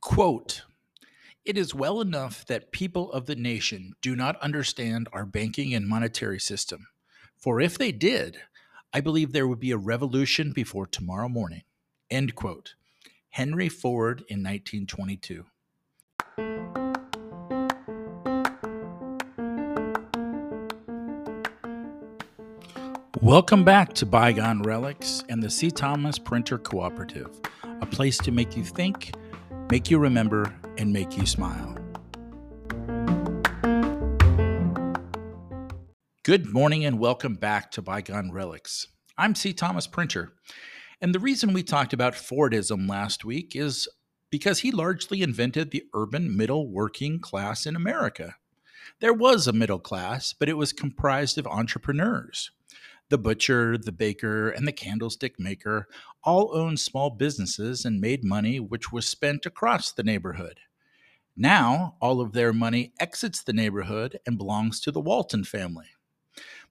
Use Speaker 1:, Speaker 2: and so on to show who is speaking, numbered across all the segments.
Speaker 1: Quote It is well enough that people of the nation do not understand our banking and monetary system, for if they did, I believe there would be a revolution before tomorrow morning. End quote. Henry Ford in 1922. Welcome back to Bygone Relics and the C. Thomas Printer Cooperative, a place to make you think, make you remember, and make you smile. Good morning and welcome back to Bygone Relics. I'm C. Thomas Printer, and the reason we talked about Fordism last week is because he largely invented the urban middle working class in America. There was a middle class, but it was comprised of entrepreneurs the butcher, the baker, and the candlestick maker all owned small businesses and made money which was spent across the neighborhood. Now, all of their money exits the neighborhood and belongs to the Walton family.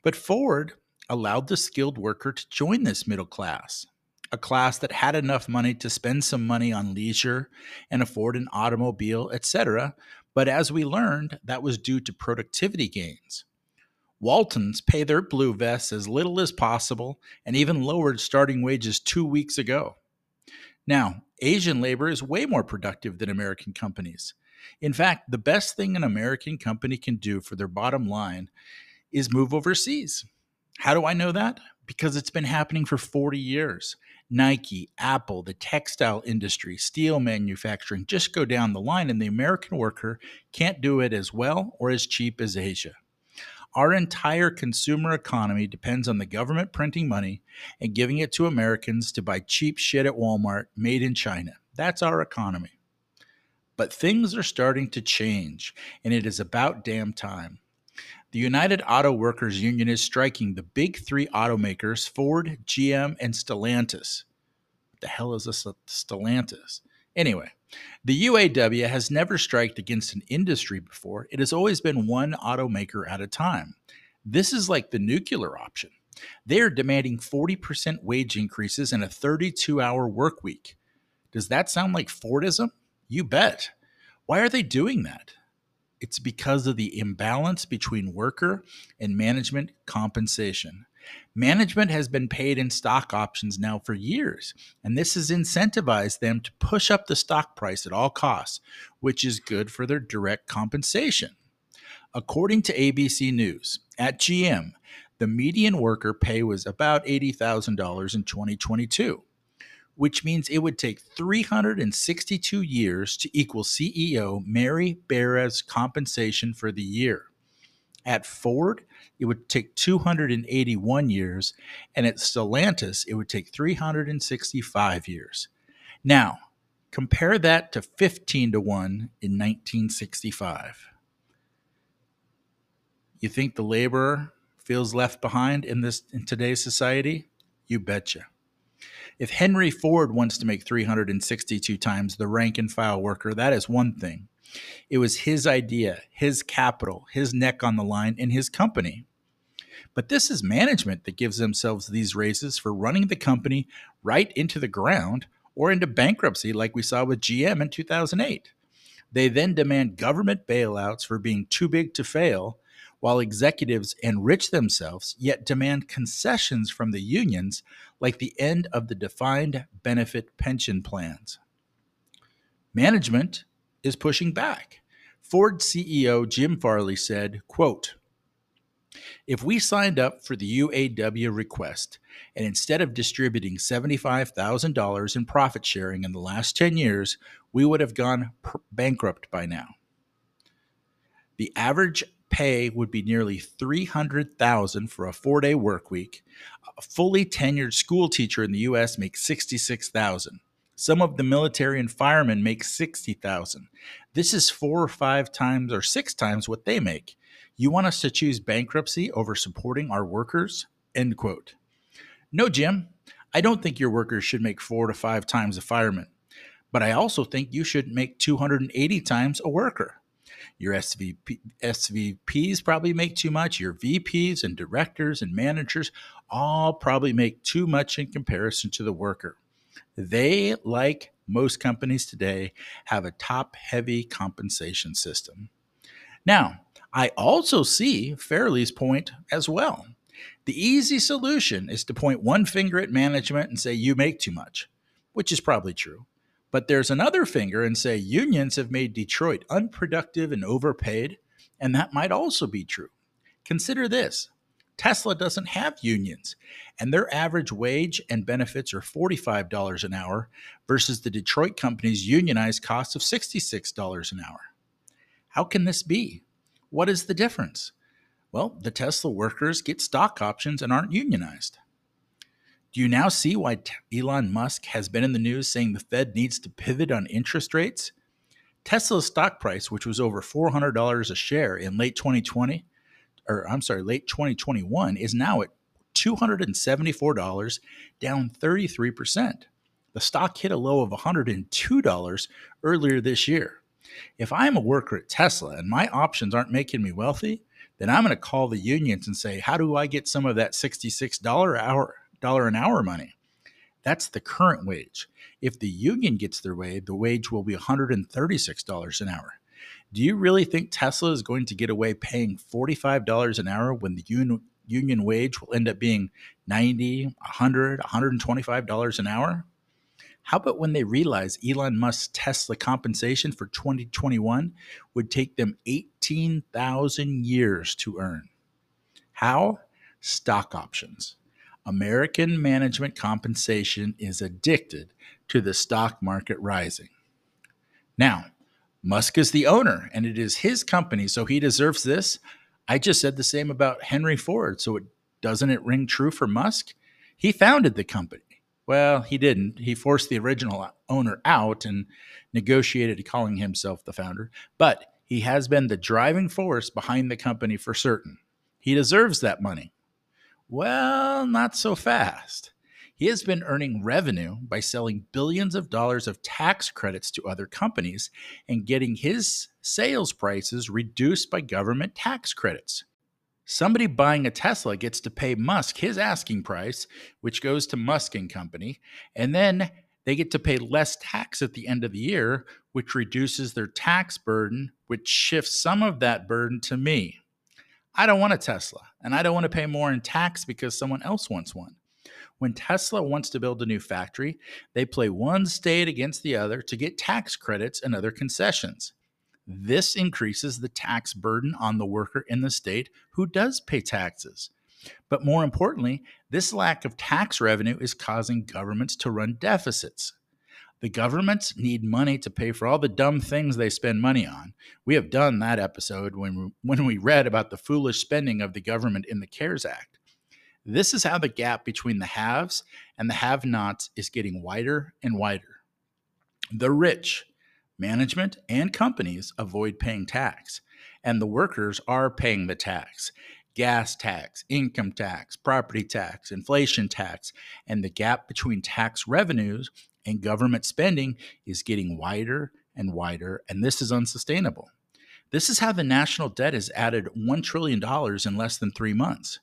Speaker 1: But Ford allowed the skilled worker to join this middle class, a class that had enough money to spend some money on leisure and afford an automobile, etc. But as we learned, that was due to productivity gains. Waltons pay their blue vests as little as possible and even lowered starting wages two weeks ago. Now, Asian labor is way more productive than American companies. In fact, the best thing an American company can do for their bottom line is move overseas. How do I know that? Because it's been happening for 40 years. Nike, Apple, the textile industry, steel manufacturing, just go down the line, and the American worker can't do it as well or as cheap as Asia. Our entire consumer economy depends on the government printing money and giving it to Americans to buy cheap shit at Walmart made in China. That's our economy. But things are starting to change, and it is about damn time. The United Auto Workers Union is striking the big three automakers Ford, GM, and Stellantis. What the hell is a Stellantis? Anyway, the UAW has never striked against an industry before. It has always been one automaker at a time. This is like the nuclear option. They are demanding 40% wage increases and a 32 hour work week. Does that sound like Fordism? You bet. Why are they doing that? It's because of the imbalance between worker and management compensation. Management has been paid in stock options now for years, and this has incentivized them to push up the stock price at all costs, which is good for their direct compensation. According to ABC News, at GM, the median worker pay was about $80,000 in 2022, which means it would take 362 years to equal CEO Mary Barra's compensation for the year. At Ford, it would take 281 years, and at Stellantis, it would take 365 years. Now, compare that to 15 to 1 in 1965. You think the laborer feels left behind in this in today's society? You betcha. If Henry Ford wants to make 362 times the rank and file worker, that is one thing. It was his idea, his capital, his neck on the line, and his company. But this is management that gives themselves these raises for running the company right into the ground or into bankruptcy, like we saw with GM in 2008. They then demand government bailouts for being too big to fail, while executives enrich themselves, yet demand concessions from the unions, like the end of the defined benefit pension plans. Management is pushing back. Ford CEO Jim Farley said, quote, if we signed up for the UAW request and instead of distributing $75,000 in profit sharing in the last 10 years, we would have gone bankrupt by now. The average pay would be nearly 300,000 for a 4-day work week. A fully tenured school teacher in the US makes 66,000. Some of the military and firemen make 60,000. This is 4 or 5 times or 6 times what they make. You want us to choose bankruptcy over supporting our workers? End quote. No, Jim, I don't think your workers should make 4 to 5 times a fireman. But I also think you should make 280 times a worker. Your SVP, SVPs probably make too much. Your VPs and directors and managers all probably make too much in comparison to the worker. They like most companies today have a top heavy compensation system. Now, I also see Farley's point as well. The easy solution is to point one finger at management and say, you make too much, which is probably true. But there's another finger and say, unions have made Detroit unproductive and overpaid, and that might also be true. Consider this Tesla doesn't have unions, and their average wage and benefits are $45 an hour versus the Detroit company's unionized cost of $66 an hour. How can this be? What is the difference? Well, the Tesla workers get stock options and aren't unionized. Do you now see why Elon Musk has been in the news saying the Fed needs to pivot on interest rates? Tesla's stock price, which was over $400 a share in late 2020, or I'm sorry, late 2021, is now at $274, down 33%. The stock hit a low of $102 earlier this year. If I'm a worker at Tesla and my options aren't making me wealthy, then I'm going to call the unions and say, "How do I get some of that $66 hour dollar an hour money?" That's the current wage. If the union gets their way, the wage will be $136 an hour. Do you really think Tesla is going to get away paying $45 an hour when the un- union wage will end up being 90, 100, $125 an hour? How about when they realize Elon Musk's Tesla compensation for 2021 would take them 18,000 years to earn? How? Stock options. American management compensation is addicted to the stock market rising. Now, Musk is the owner and it is his company, so he deserves this. I just said the same about Henry Ford, so it, doesn't it ring true for Musk? He founded the company. Well, he didn't. He forced the original owner out and negotiated calling himself the founder, but he has been the driving force behind the company for certain. He deserves that money. Well, not so fast. He has been earning revenue by selling billions of dollars of tax credits to other companies and getting his sales prices reduced by government tax credits. Somebody buying a Tesla gets to pay Musk his asking price, which goes to Musk and Company, and then they get to pay less tax at the end of the year, which reduces their tax burden, which shifts some of that burden to me. I don't want a Tesla, and I don't want to pay more in tax because someone else wants one. When Tesla wants to build a new factory, they play one state against the other to get tax credits and other concessions. This increases the tax burden on the worker in the state who does pay taxes. But more importantly, this lack of tax revenue is causing governments to run deficits. The governments need money to pay for all the dumb things they spend money on. We have done that episode when we, when we read about the foolish spending of the government in the CARES Act. This is how the gap between the haves and the have nots is getting wider and wider. The rich, management and companies avoid paying tax, and the workers are paying the tax gas tax, income tax, property tax, inflation tax, and the gap between tax revenues and government spending is getting wider and wider, and this is unsustainable. This is how the national debt has added $1 trillion in less than three months.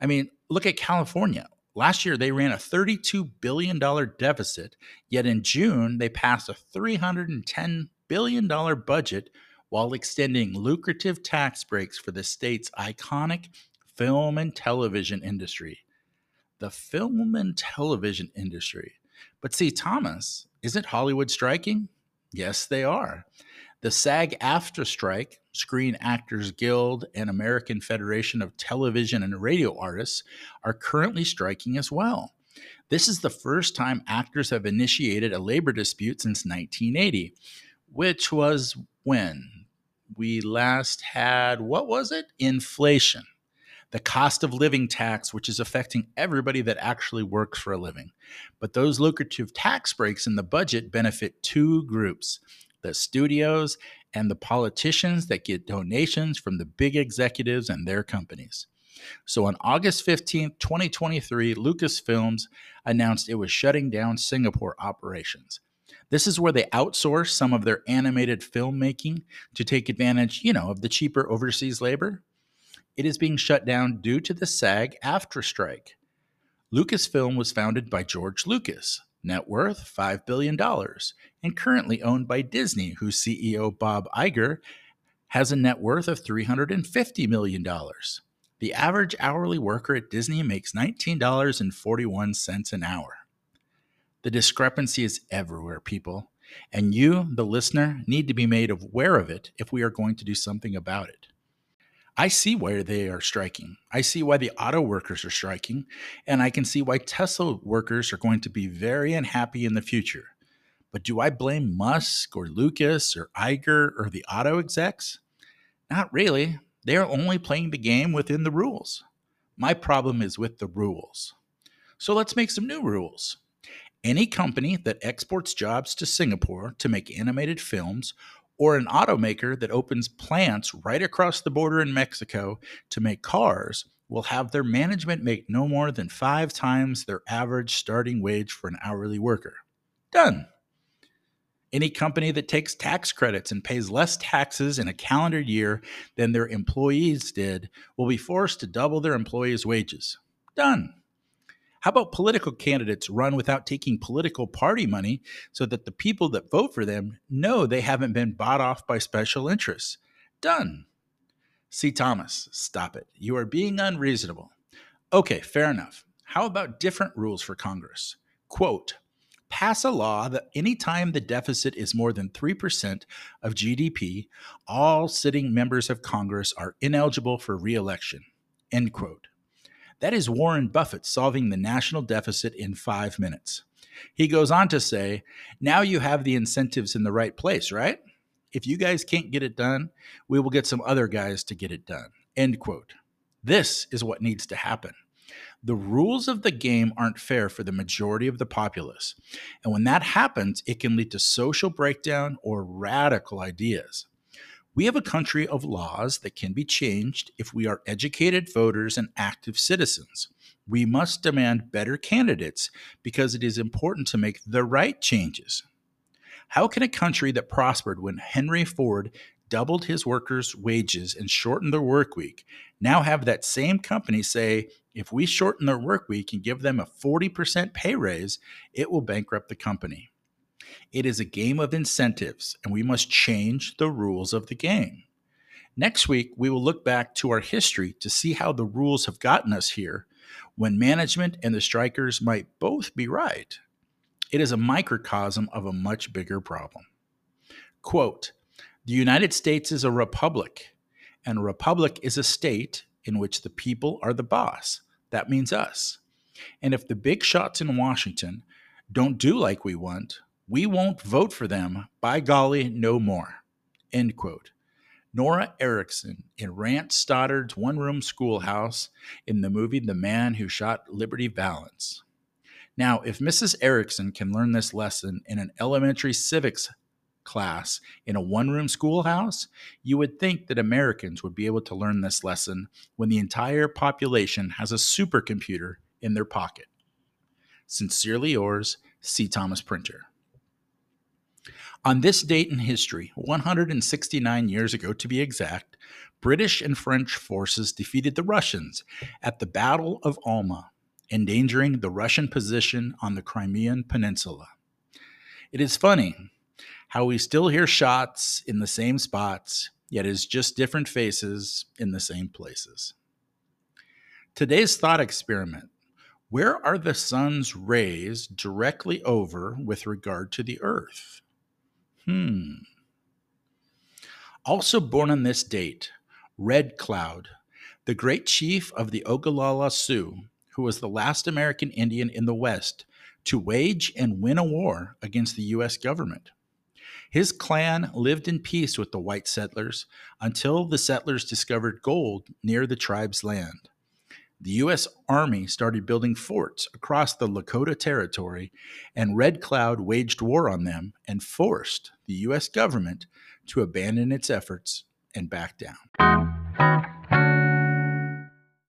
Speaker 1: I mean, look at California. Last year, they ran a $32 billion deficit, yet in June, they passed a $310 billion budget while extending lucrative tax breaks for the state's iconic film and television industry. The film and television industry. But C. Thomas, isn't Hollywood striking? Yes, they are. The SAG AFTRA strike, Screen Actors Guild, and American Federation of Television and Radio Artists are currently striking as well. This is the first time actors have initiated a labor dispute since 1980, which was when we last had, what was it? Inflation. The cost of living tax, which is affecting everybody that actually works for a living. But those lucrative tax breaks in the budget benefit two groups the studios, and the politicians that get donations from the big executives and their companies. So on August 15th, 2023, Lucasfilms announced it was shutting down Singapore operations. This is where they outsource some of their animated filmmaking to take advantage, you know, of the cheaper overseas labor. It is being shut down due to the SAG AFTRA strike. Lucasfilm was founded by George Lucas, net worth $5 billion, and currently owned by Disney, whose CEO Bob Iger has a net worth of $350 million. The average hourly worker at Disney makes $19.41 an hour. The discrepancy is everywhere, people, and you, the listener, need to be made aware of it if we are going to do something about it. I see why they are striking. I see why the auto workers are striking, and I can see why Tesla workers are going to be very unhappy in the future. But do I blame Musk or Lucas or Iger or the auto execs? Not really. They are only playing the game within the rules. My problem is with the rules. So let's make some new rules. Any company that exports jobs to Singapore to make animated films or an automaker that opens plants right across the border in Mexico to make cars will have their management make no more than five times their average starting wage for an hourly worker. Done. Any company that takes tax credits and pays less taxes in a calendar year than their employees did will be forced to double their employees' wages. Done. How about political candidates run without taking political party money so that the people that vote for them know they haven't been bought off by special interests? Done. C. Thomas, stop it. You are being unreasonable. Okay, fair enough. How about different rules for Congress? Quote, pass a law that anytime the deficit is more than 3% of GDP, all sitting members of Congress are ineligible for reelection. End quote. That is Warren Buffett solving the national deficit in five minutes. He goes on to say, Now you have the incentives in the right place, right? If you guys can't get it done, we will get some other guys to get it done. End quote. This is what needs to happen. The rules of the game aren't fair for the majority of the populace. And when that happens, it can lead to social breakdown or radical ideas. We have a country of laws that can be changed if we are educated voters and active citizens. We must demand better candidates because it is important to make the right changes. How can a country that prospered when Henry Ford doubled his workers' wages and shortened their work week now have that same company say, if we shorten their work week and give them a 40% pay raise, it will bankrupt the company? It is a game of incentives, and we must change the rules of the game. Next week, we will look back to our history to see how the rules have gotten us here when management and the strikers might both be right. It is a microcosm of a much bigger problem. Quote The United States is a republic, and a republic is a state in which the people are the boss. That means us. And if the big shots in Washington don't do like we want, we won't vote for them. By golly, no more. End quote. Nora Erickson in Rance Stoddard's one room schoolhouse in the movie The Man Who Shot Liberty Valance. Now, if Mrs. Erickson can learn this lesson in an elementary civics class in a one room schoolhouse, you would think that Americans would be able to learn this lesson when the entire population has a supercomputer in their pocket. Sincerely yours, C. Thomas Printer. On this date in history, 169 years ago to be exact, British and French forces defeated the Russians at the Battle of Alma, endangering the Russian position on the Crimean Peninsula. It is funny how we still hear shots in the same spots, yet it's just different faces in the same places. Today's thought experiment where are the sun's rays directly over with regard to the earth? Hmm. Also born on this date, Red Cloud, the great chief of the Oglala Sioux, who was the last American Indian in the West to wage and win a war against the U.S. government. His clan lived in peace with the white settlers until the settlers discovered gold near the tribe's land the U.S. Army started building forts across the Lakota Territory, and Red Cloud waged war on them and forced the U.S. government to abandon its efforts and back down.